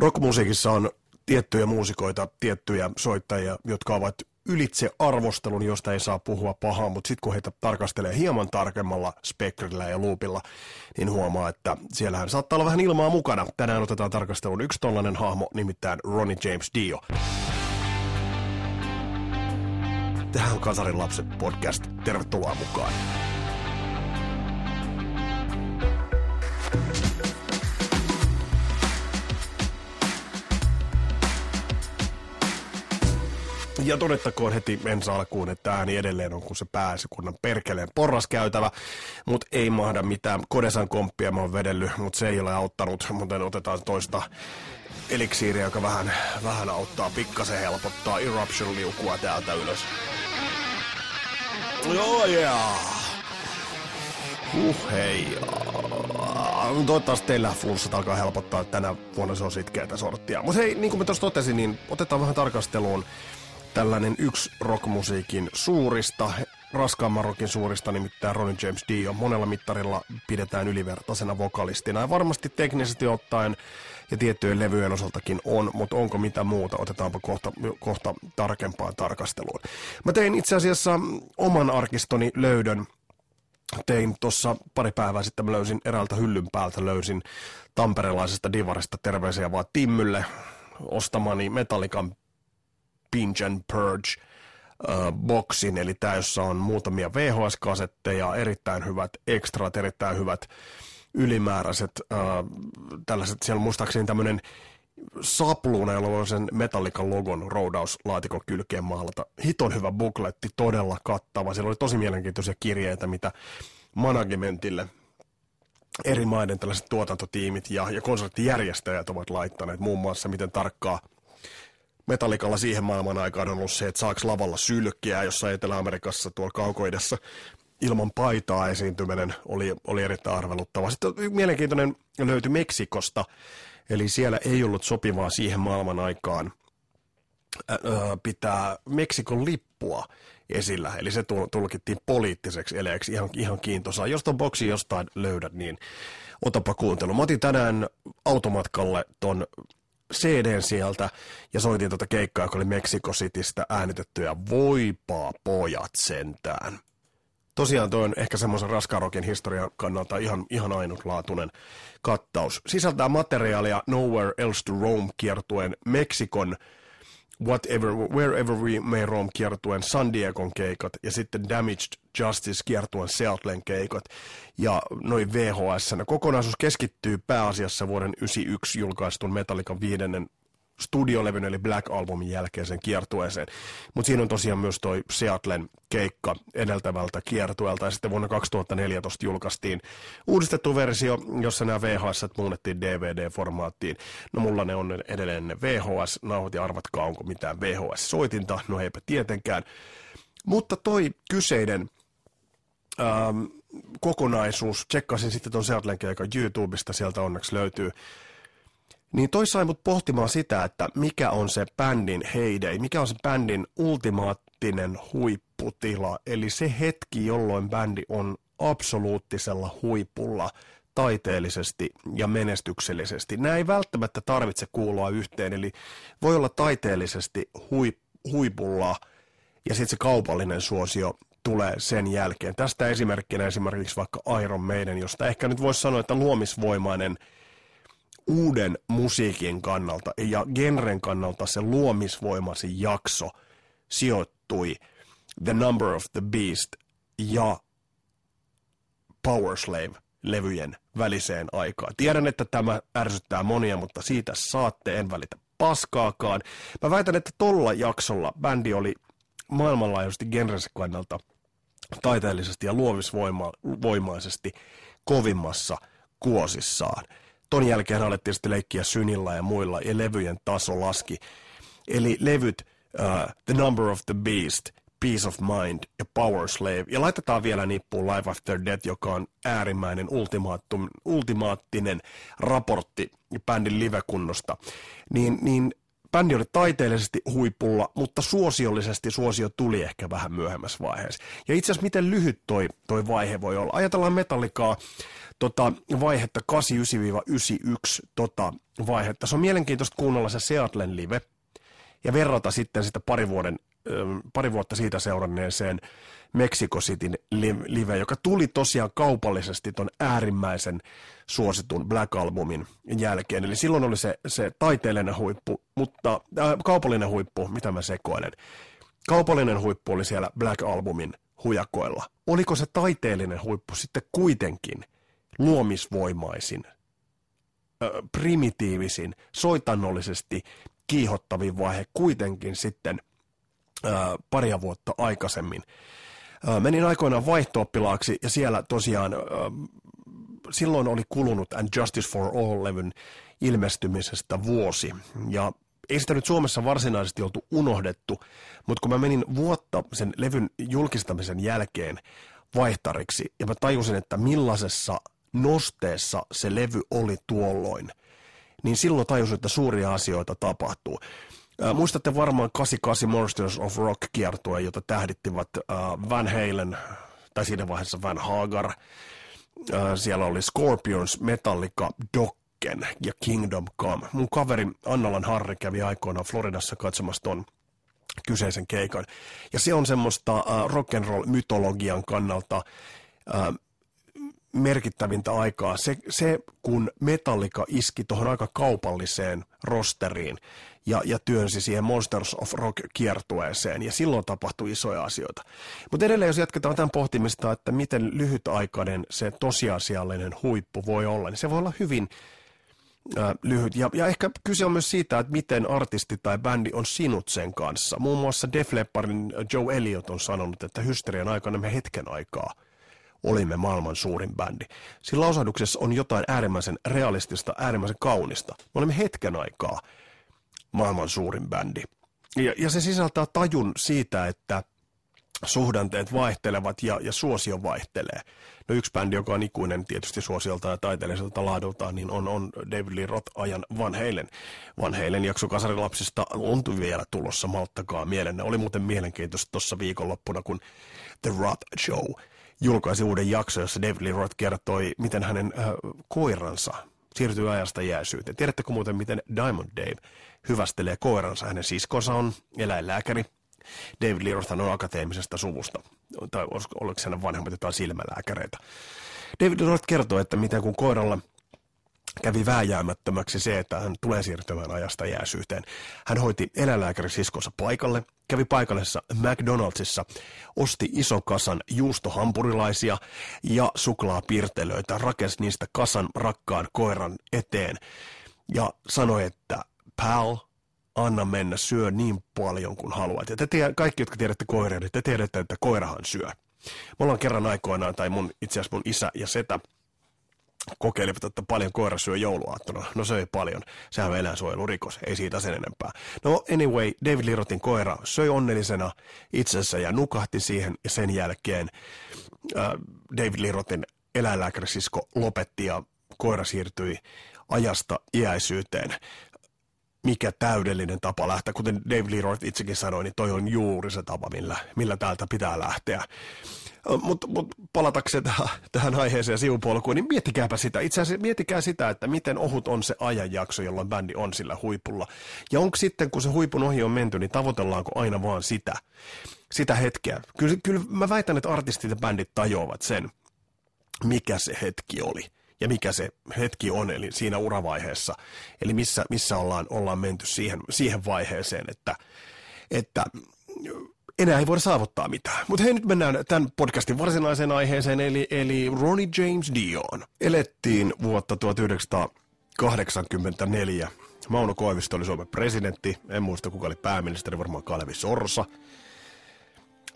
Rockmusiikissa on tiettyjä muusikoita, tiettyjä soittajia, jotka ovat ylitse arvostelun, josta ei saa puhua pahaa, mutta sitten kun heitä tarkastelee hieman tarkemmalla spektrillä ja loopilla, niin huomaa, että siellähän saattaa olla vähän ilmaa mukana. Tänään otetaan tarkastelun yksi tollainen hahmo, nimittäin Ronnie James Dio. Tähän on Kasarin lapset podcast. Tervetuloa mukaan. Ja todettakoon heti ensi alkuun, että ääni edelleen on, kun se pääsi kunnan perkeleen porraskäytävä, mutta ei mahda mitään. Kodesan komppia mä oon vedellyt, mutta se ei ole auttanut, mutta otetaan toista eliksiiriä, joka vähän, vähän auttaa, pikkasen helpottaa Eruption-liukua täältä ylös. Joo, oh, yeah. Uh, hei. Toivottavasti teillä flunssat alkaa helpottaa. Tänä vuonna se on sitkeätä sorttia. Mutta hei, niin kuin mä tuossa totesin, niin otetaan vähän tarkasteluun tällainen yksi rockmusiikin suurista, raskaamman rockin suurista, nimittäin Ronnie James Dio. Monella mittarilla pidetään ylivertaisena vokalistina ja varmasti teknisesti ottaen ja tiettyjen levyjen osaltakin on, mutta onko mitä muuta, otetaanpa kohta, kohta tarkempaan tarkasteluun. Mä tein itse asiassa oman arkistoni löydön tein tuossa pari päivää sitten, mä löysin eräältä hyllyn päältä, löysin tamperelaisesta divarista terveisiä vaan Timmylle ostamani Metallican Pinch and Purge boksin, eli tämä, jossa on muutamia VHS-kasetteja, erittäin hyvät ekstrat, erittäin hyvät ylimääräiset, uh, tällaiset, siellä muistaakseni tämmöinen sapluuna, jolla on sen Metallican logon roudauslaatikon kylkeen maalata. Hiton hyvä bukletti, todella kattava. Siellä oli tosi mielenkiintoisia kirjeitä, mitä managementille eri maiden tällaiset tuotantotiimit ja, ja konserttijärjestäjät ovat laittaneet muun muassa, miten tarkkaa Metallikalla siihen maailman aikaan on ollut se, että saaks lavalla sylkkiä, jossa Etelä-Amerikassa tuolla kaukoidessa ilman paitaa esiintyminen oli, oli erittäin arveluttava. Sitten mielenkiintoinen löytyi Meksikosta, eli siellä ei ollut sopivaa siihen maailman aikaan pitää Meksikon lippua esillä, eli se tulkittiin poliittiseksi eleeksi, ihan, ihan kiintosaa. Jos ton boksi jostain löydät, niin otapa kuuntelu. Mä otin tänään automatkalle ton CDn sieltä ja soitin tuota keikkaa, joka oli Mexico Citystä äänitetty ja voipaa pojat sentään. Tosiaan toi on ehkä semmoisen raskarokin historian kannalta ihan, ihan ainutlaatuinen kattaus. Sisältää materiaalia Nowhere Else to Roam kiertuen Meksikon Whatever, Wherever We May Roam kiertuen San Diegon keikat ja sitten Damaged Justice kiertuen Seattlen keikat ja noin VHS. Kokonaisuus keskittyy pääasiassa vuoden 1991 julkaistun Metallican viidennen studiolevyn eli Black Albumin jälkeiseen kiertueeseen. Mutta siinä on tosiaan myös toi Seattlen keikka edeltävältä kiertueelta ja sitten vuonna 2014 julkaistiin uudistettu versio, jossa nämä VHS muunnettiin DVD-formaattiin. No mulla ne on edelleen ne VHS-nauhat ja arvatkaa onko mitään VHS-soitinta, no eipä tietenkään. Mutta toi kyseinen ähm, kokonaisuus, tsekkasin sitten ton Seattlen keikan YouTubesta, sieltä onneksi löytyy niin toi sai mut pohtimaan sitä, että mikä on se bändin heidei, mikä on se bändin ultimaattinen huipputila, eli se hetki, jolloin bändi on absoluuttisella huipulla taiteellisesti ja menestyksellisesti. Nämä ei välttämättä tarvitse kuulua yhteen, eli voi olla taiteellisesti huip, huipulla ja sitten se kaupallinen suosio tulee sen jälkeen. Tästä esimerkkinä esimerkiksi vaikka Iron Maiden, josta ehkä nyt voisi sanoa, että luomisvoimainen – uuden musiikin kannalta ja genren kannalta se luomisvoimasi jakso sijoittui The Number of the Beast ja Powerslave levyjen väliseen aikaan. Tiedän, että tämä ärsyttää monia, mutta siitä saatte, en välitä paskaakaan. Mä väitän, että tolla jaksolla bändi oli maailmanlaajuisesti genrensä kannalta taiteellisesti ja luovisvoimaisesti kovimmassa kuosissaan ton jälkeen alettiin sitten leikkiä synillä ja muilla, ja levyjen taso laski. Eli levyt uh, The Number of the Beast, Peace of Mind ja Power Slave. Ja laitetaan vielä nippuun Life After Death, joka on äärimmäinen ultimaattinen raportti bändin livekunnosta. Niin, niin bändi oli taiteellisesti huipulla, mutta suosiollisesti suosio tuli ehkä vähän myöhemmässä vaiheessa. Ja itse asiassa miten lyhyt toi, toi vaihe voi olla. Ajatellaan Metallicaa tota, vaihetta 89-91 tota, vaihetta. Se on mielenkiintoista kuunnella se Seattlen live ja verrata sitten sitä pari, vuoden, pari vuotta siitä seuranneeseen Mexico Cityn live, joka tuli tosiaan kaupallisesti ton äärimmäisen suositun Black Albumin jälkeen. Eli silloin oli se, se taiteellinen huippu, mutta äh, kaupallinen huippu, mitä mä sekoilen. Kaupallinen huippu oli siellä Black Albumin hujakoilla. Oliko se taiteellinen huippu sitten kuitenkin luomisvoimaisin, äh, primitiivisin, soitannollisesti kiihottavin vaihe kuitenkin sitten äh, paria vuotta aikaisemmin. Menin aikoinaan vaihto ja siellä tosiaan silloin oli kulunut And Justice for All-levyn ilmestymisestä vuosi. Ja ei sitä nyt Suomessa varsinaisesti oltu unohdettu, mutta kun mä menin vuotta sen levyn julkistamisen jälkeen vaihtariksi, ja mä tajusin, että millaisessa nosteessa se levy oli tuolloin, niin silloin tajusin, että suuria asioita tapahtuu. Äh, muistatte varmaan 88 Monsters of Rock kiertue, jota tähdittivät äh, Van Halen, tai siinä vaiheessa Van Hagar. Äh, siellä oli Scorpions, Metallica, Dokken ja Kingdom Come. Mun kaveri Annalan Harri kävi aikoinaan Floridassa katsomassa ton kyseisen keikan. Ja se on semmoista äh, rock'n'roll-mytologian kannalta äh, merkittävintä aikaa. Se, se, kun Metallica iski tuohon aika kaupalliseen rosteriin ja, ja työnsi siihen Monsters of Rock kiertueeseen, ja silloin tapahtui isoja asioita. Mutta edelleen, jos jatketaan tämän pohtimista, että miten lyhytaikainen se tosiasiallinen huippu voi olla, niin se voi olla hyvin äh, lyhyt. Ja, ja ehkä kyse on myös siitä, että miten artisti tai bändi on sinut sen kanssa. Muun muassa Def Lepparin Joe Elliot on sanonut, että hysterian aikana me hetken aikaa – olimme maailman suurin bändi. Siinä lausahduksessa on jotain äärimmäisen realistista, äärimmäisen kaunista. Me olemme hetken aikaa maailman suurin bändi. Ja, ja se sisältää tajun siitä, että suhdanteet vaihtelevat ja, ja suosio vaihtelee. No yksi bändi, joka on ikuinen tietysti suosiolta ja taiteelliselta laadultaan, niin on, on David Lee Roth-ajan Van Halen. Van Halen jakso kasarilapsista on vielä tulossa, malttakaa mielenne. Oli muuten mielenkiintoista tuossa viikonloppuna, kun The Roth Show julkaisi uuden jakson, jossa David Lee Roth kertoi, miten hänen äh, koiransa siirtyy ajasta jääsyyteen. Tiedättekö muuten, miten Diamond Dave hyvästelee koiransa? Hänen siskonsa on eläinlääkäri. David Lee Roth on akateemisesta suvusta, tai oliko hänen vanhemmat jotain silmälääkäreitä. David Roth kertoo, että miten kun koiralla kävi vääjäämättömäksi se, että hän tulee siirtymään ajasta jääsyyteen. Hän hoiti eläinlääkärisiskonsa paikalle, kävi paikallisessa McDonaldsissa, osti ison kasan juustohampurilaisia ja suklaapirtelöitä, rakensi niistä kasan rakkaan koiran eteen ja sanoi, että pal, anna mennä, syö niin paljon kuin haluat. Ja te tiedä, kaikki, jotka tiedätte koiria, niin te tiedätte, että koirahan syö. Me ollaan kerran aikoinaan, tai mun, itse asiassa mun isä ja setä, kokeilivat, että paljon koira syö jouluaattona. No söi paljon. Sehän on eläinsuojelurikos, ei siitä sen enempää. No anyway, David Lirotin koira söi onnellisena itsensä ja nukahti siihen ja sen jälkeen äh, David Lirotin eläinlääkärisisko lopetti ja koira siirtyi ajasta iäisyyteen. Mikä täydellinen tapa lähteä. Kuten David Lee Roth itsekin sanoi, niin toi on juuri se tapa, millä, millä täältä pitää lähteä. Mutta mut palatakseen tähän, tähän aiheeseen sivupolkuun, niin miettikääpä sitä. Itse asiassa miettikää sitä, että miten ohut on se ajanjakso, jolloin bändi on sillä huipulla. Ja onko sitten, kun se huipun ohi on menty, niin tavoitellaanko aina vaan sitä, sitä hetkeä? Kyllä, kyllä mä väitän, että artistit ja bändit tajuavat sen, mikä se hetki oli ja mikä se hetki on, eli siinä uravaiheessa. Eli missä, missä ollaan, ollaan menty siihen, siihen vaiheeseen, että, että enää ei voida saavuttaa mitään. Mutta hei, nyt mennään tämän podcastin varsinaiseen aiheeseen, eli, eli Ronnie James Dion. Elettiin vuotta 1984. Mauno Koivisto oli Suomen presidentti, en muista kuka oli pääministeri, varmaan Kalevi Sorsa.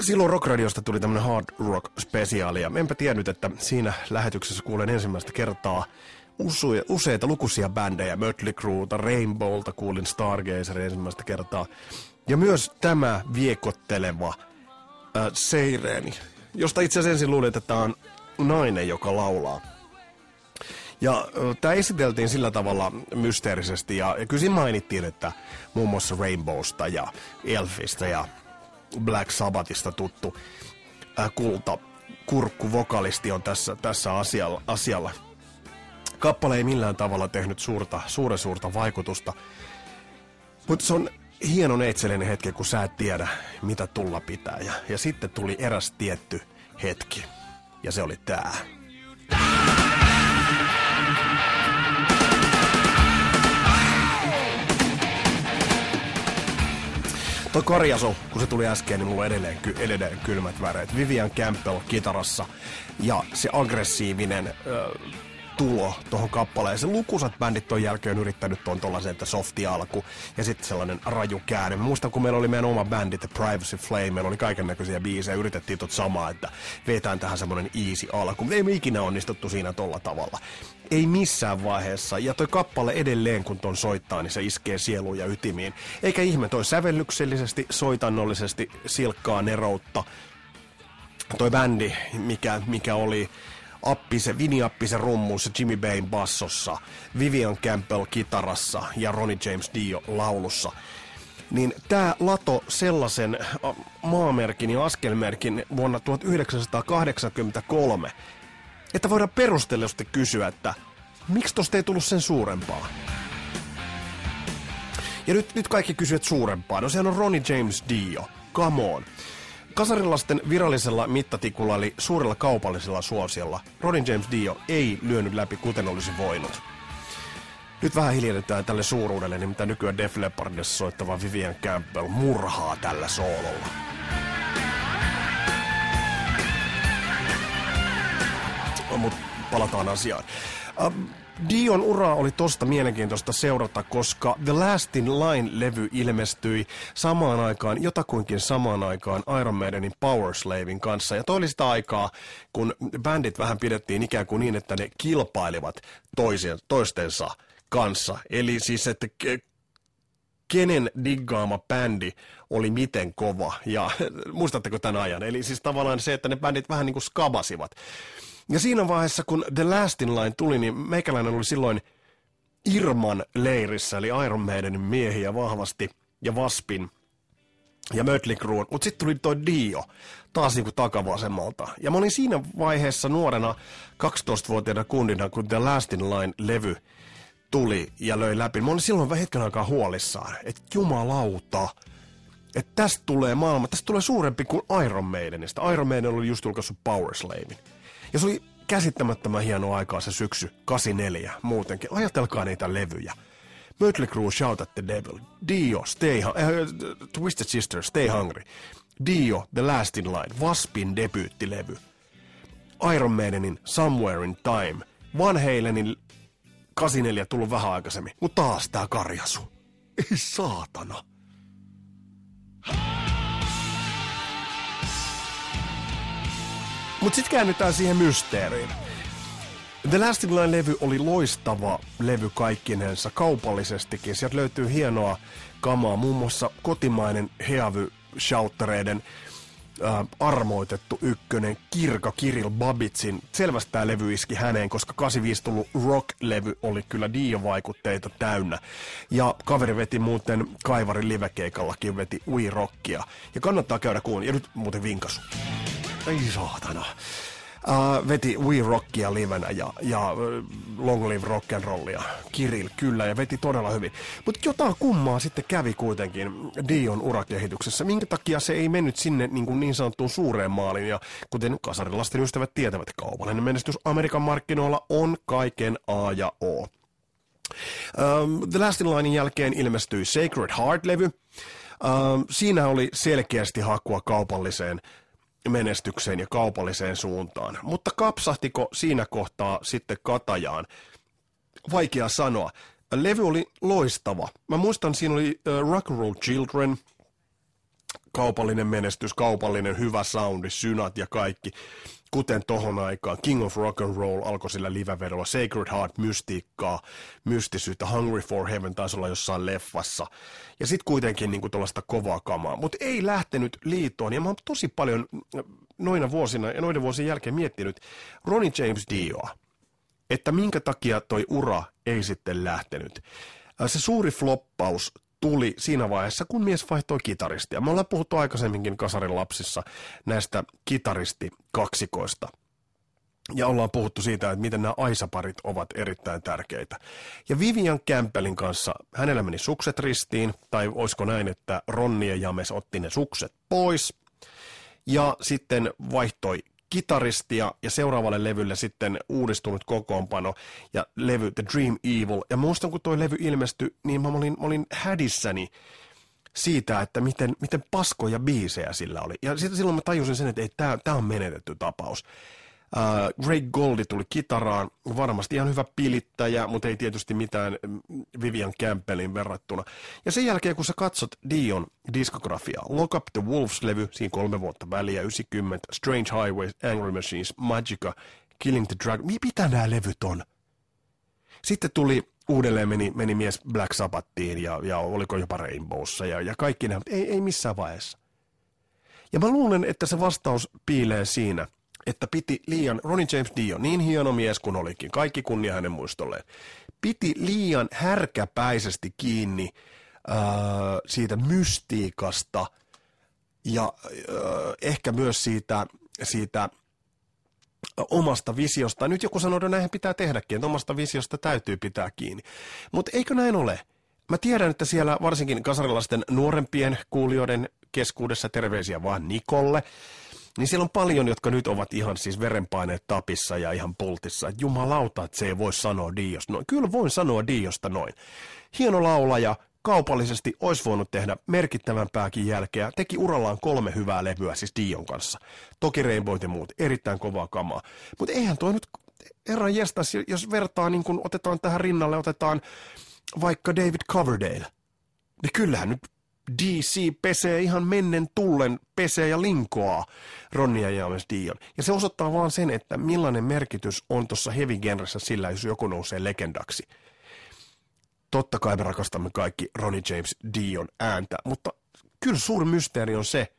Silloin Rockradiosta tuli tämmönen hard rock spesiaali, ja enpä tiennyt, että siinä lähetyksessä kuulen ensimmäistä kertaa useita lukuisia bändejä, Mötley Crueta, Rainbowlta kuulin Stargazer ensimmäistä kertaa. Ja myös tämä viekotteleva äh, Seireeni, josta itse asiassa ensin luulin, että tämä on nainen, joka laulaa. Ja tämä esiteltiin sillä tavalla mysteerisesti ja, ja kyllä mainittiin, että muun muassa Rainbowsta ja Elfistä ja Black Sabbathista tuttu äh, kulta kurkku vokalisti on tässä, tässä asialla, asialla. Kappale ei millään tavalla tehnyt suurta, suuren suurta vaikutusta, mutta se on hieno neitsellinen hetki, kun sä et tiedä, mitä tulla pitää. Ja, ja sitten tuli eräs tietty hetki, ja se oli tää. Toi korjasu, kun se tuli äsken, niin mulla on edelleen, ky- edelleen kylmät väreet. Vivian Campbell kitarassa ja se aggressiivinen äh, tulo tuohon kappaleeseen. Lukusat bändit on jälkeen yrittänyt tuon tuollaisen, että softi alku ja sitten sellainen raju käänne. Muistan, kun meillä oli meidän oma bändi, The Privacy Flame, meillä oli kaiken näköisiä biisejä, yritettiin tot samaa, että vetään tähän semmoinen easy alku. Ei me ikinä onnistuttu siinä tolla tavalla. Ei missään vaiheessa. Ja toi kappale edelleen, kun ton soittaa, niin se iskee sieluun ja ytimiin. Eikä ihme, toi sävellyksellisesti, soitannollisesti silkkaa neroutta. Toi bändi, mikä, mikä oli Appise, Vini Appise rummussa, Jimmy Bain bassossa, Vivian Campbell kitarassa ja Ronnie James Dio laulussa. Niin tämä lato sellaisen maamerkin ja askelmerkin vuonna 1983, että voidaan perustellusti kysyä, että miksi tosta ei tullut sen suurempaa? Ja nyt, nyt kaikki kysyvät suurempaa. No sehän on Ronnie James Dio. Come on. Kasarilasten virallisella mittatikulla eli suurella kaupallisella suosiolla Rodin James Dio ei lyönyt läpi kuten olisi voinut. Nyt vähän hiljennetään tälle suuruudelle, niin mitä nykyään Def Leppardissa soittava Vivian Campbell murhaa tällä soololla. Mutta palataan asiaan. Dion ura oli tosta mielenkiintoista seurata, koska The Last in Line-levy ilmestyi samaan aikaan, jotakuinkin samaan aikaan Iron Maidenin Power Slavein kanssa. Ja toi oli sitä aikaa, kun bändit vähän pidettiin ikään kuin niin, että ne kilpailivat toisien, toistensa kanssa. Eli siis, että kenen diggaama bändi oli miten kova. Ja muistatteko tämän ajan? Eli siis tavallaan se, että ne bändit vähän niin kuin skabasivat. Ja siinä vaiheessa, kun The Last in Line tuli, niin meikäläinen oli silloin Irman leirissä, eli Iron Maidenin miehiä vahvasti, ja Vaspin, ja Mötley Crue, mutta sitten tuli toi Dio, taas niinku takavasemmalta. Ja mä olin siinä vaiheessa nuorena 12-vuotiaana kundina, kun The Last in Line-levy tuli ja löi läpi. Mä olin silloin vähän hetken aikaa huolissaan, että jumalauta, että tästä tulee maailma, tästä tulee suurempi kuin Iron Maidenista. Iron Maiden oli just julkaissut Power Slavein. Ja se oli käsittämättömän hieno aikaa se syksy, 84 muutenkin. Ajatelkaa niitä levyjä. Mötley Crue, Shout at the Devil. Dio, Stay, uh, Twisted Sister, Stay Hungry. Dio, The Last in Line. Waspin debyyttilevy. Iron Maidenin Somewhere in Time. Van Halenin 84 tullut vähän aikaisemmin. Mutta taas tää karjasu. Ei saatana. Mutta sitten käännytään siihen mysteeriin. The Last in Line-levy oli loistava levy kaikkinensa kaupallisestikin. Sieltä löytyy hienoa kamaa, muun muassa kotimainen heavy shouttereiden äh, armoitettu ykkönen Kirka Kiril Babitsin. Selvästi tämä levy iski häneen, koska 85 tullut rock-levy oli kyllä Dio-vaikutteita täynnä. Ja kaveri veti muuten Kaivarin livekeikallakin veti Ui Rockia. Ja kannattaa käydä kuunnella. Ja nyt muuten vinkasu. Ei saatana. Uh, veti We Rockia livenä ja, ja Long Live Rock and Rollia. Kiril, kyllä, ja veti todella hyvin. Mutta jotain kummaa sitten kävi kuitenkin Dion urakehityksessä. Minkä takia se ei mennyt sinne niin, kuin niin sanottuun suureen maaliin, ja kuten kasarilasten ystävät tietävät, kaupallinen menestys Amerikan markkinoilla on kaiken A ja O. Um, The Last in Linein jälkeen ilmestyi Sacred Heart-levy. Um, siinä oli selkeästi hakua kaupalliseen menestykseen ja kaupalliseen suuntaan. Mutta kapsahtiko siinä kohtaa sitten katajaan? Vaikea sanoa. Levy oli loistava. Mä muistan, siinä oli uh, Rock and Roll Children, kaupallinen menestys, kaupallinen hyvä soundi, synat ja kaikki. Kuten tohon aikaan King of Rock and Roll alkoi sillä livevedolla, Sacred Heart, mystiikkaa, mystisyyttä, Hungry for Heaven taisi olla jossain leffassa. Ja sitten kuitenkin niinku tuollaista kovaa kamaa, mutta ei lähtenyt liittoon. Ja mä oon tosi paljon noina vuosina ja noiden vuosien jälkeen miettinyt Ronnie James Dioa. että minkä takia toi ura ei sitten lähtenyt. Se suuri floppaus tuli siinä vaiheessa, kun mies vaihtoi kitaristia. Me ollaan puhuttu aikaisemminkin Kasarin lapsissa näistä kitaristikaksikoista. Ja ollaan puhuttu siitä, että miten nämä aisaparit ovat erittäin tärkeitä. Ja Vivian Campbellin kanssa, hänellä meni sukset ristiin, tai olisiko näin, että Ronni ja James otti ne sukset pois. Ja sitten vaihtoi kitaristia ja seuraavalle levylle sitten uudistunut kokoonpano ja levy The Dream Evil. Ja muistan, kun tuo levy ilmestyi, niin mä olin, mä olin hädissäni siitä, että miten, miten paskoja biisejä sillä oli. Ja sitten silloin mä tajusin sen, että tämä on menetetty tapaus. Uh, Greg Goldi tuli kitaraan, varmasti ihan hyvä pilittäjä, mutta ei tietysti mitään mm, Vivian Campbellin verrattuna. Ja sen jälkeen, kun sä katsot Dion diskografiaa, Lock Up the Wolves-levy, siinä kolme vuotta väliä, 90, Strange Highways, Angry Machines, Magica, Killing the Dragon, mitä nämä levyt on? Sitten tuli uudelleen meni, meni mies Black Sabbathiin ja, ja oliko jopa Rainbowssa ja, ja kaikki nämä, ei, ei missään vaiheessa. Ja mä luulen, että se vastaus piilee siinä – että piti liian, Ronnie James Dio, niin hieno mies kuin olikin, kaikki kunnia hänen muistolleen, piti liian härkäpäisesti kiinni äh, siitä mystiikasta ja äh, ehkä myös siitä, siitä omasta visiosta. Nyt joku sanoo, että näinhän pitää tehdäkin, että omasta visiosta täytyy pitää kiinni. Mutta eikö näin ole? Mä tiedän, että siellä varsinkin kasarilaisten nuorempien kuulijoiden keskuudessa terveisiä vaan Nikolle – niin siellä on paljon, jotka nyt ovat ihan siis verenpaineet tapissa ja ihan pultissa. Että jumalauta, että se ei voi sanoa Diosta noin. Kyllä voin sanoa Diosta noin. Hieno laulaja, kaupallisesti olisi voinut tehdä merkittävämpääkin jälkeä. Teki urallaan kolme hyvää levyä, siis Dion kanssa. Toki Rainbow ja muut, erittäin kovaa kamaa. Mutta eihän toi nyt, herran jestas, jos vertaa, niin kun otetaan tähän rinnalle, otetaan vaikka David Coverdale. Niin kyllähän nyt DC pesee ihan mennen tullen, pesee ja linkoaa Ronnia ja James Dion. Ja se osoittaa vaan sen, että millainen merkitys on tuossa heavy genressä sillä, jos joku nousee legendaksi. Totta kai me rakastamme kaikki Ronnie James Dion ääntä, mutta kyllä suuri mysteeri on se,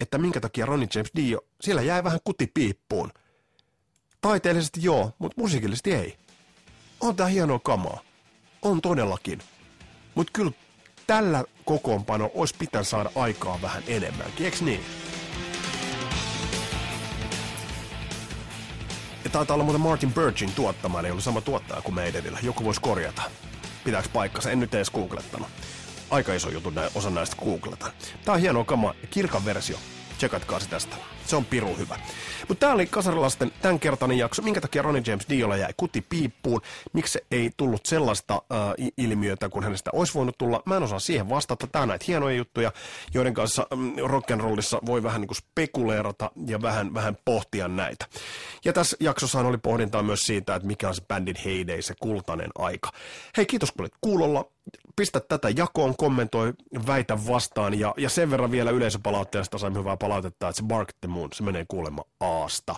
että minkä takia Ronnie James Dio, siellä jäi vähän kutipiippuun. Taiteellisesti joo, mutta musiikillisesti ei. On tää hienoa kamaa. On todellakin. Mutta kyllä tällä kokoonpano olisi pitänyt saada aikaa vähän enemmänkin, eikö niin? Ja taitaa olla muuten Martin Birchin tuottama, eli oli sama tuottaja kuin Maidenillä. Joku voisi korjata. Pitääkö paikkansa? En nyt edes googlettanut. Aika iso juttu, osa näistä googleta. Tää on hieno kama, kirkan versio. Tsekatkaa se tästä. Se on piru hyvä. Mutta tämä oli Kasarilasten tämänkertainen jakso. Minkä takia Ronnie James Diolla jäi kuti piippuun? Miksi ei tullut sellaista uh, ilmiötä, kun hänestä olisi voinut tulla? Mä en osaa siihen vastata. Tämä on näitä hienoja juttuja, joiden kanssa um, rock'n'rollissa voi vähän niin kuin spekuleerata ja vähän, vähän pohtia näitä. Ja tässä jaksossa oli pohdintaa myös siitä, että mikä on se bändin heyday, se kultainen aika. Hei, kiitos kun olit kuulolla pistä tätä jakoon, kommentoi, väitä vastaan ja, ja sen verran vielä yleisöpalautteesta saimme hyvää palautetta, että se Bark the Moon, se menee kuulemma Aasta.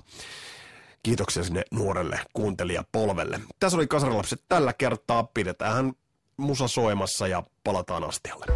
Kiitoksia sinne nuorelle kuuntelijapolvelle. Tässä oli Kasarilapset tällä kertaa. Pidetään musa soimassa ja palataan astialle.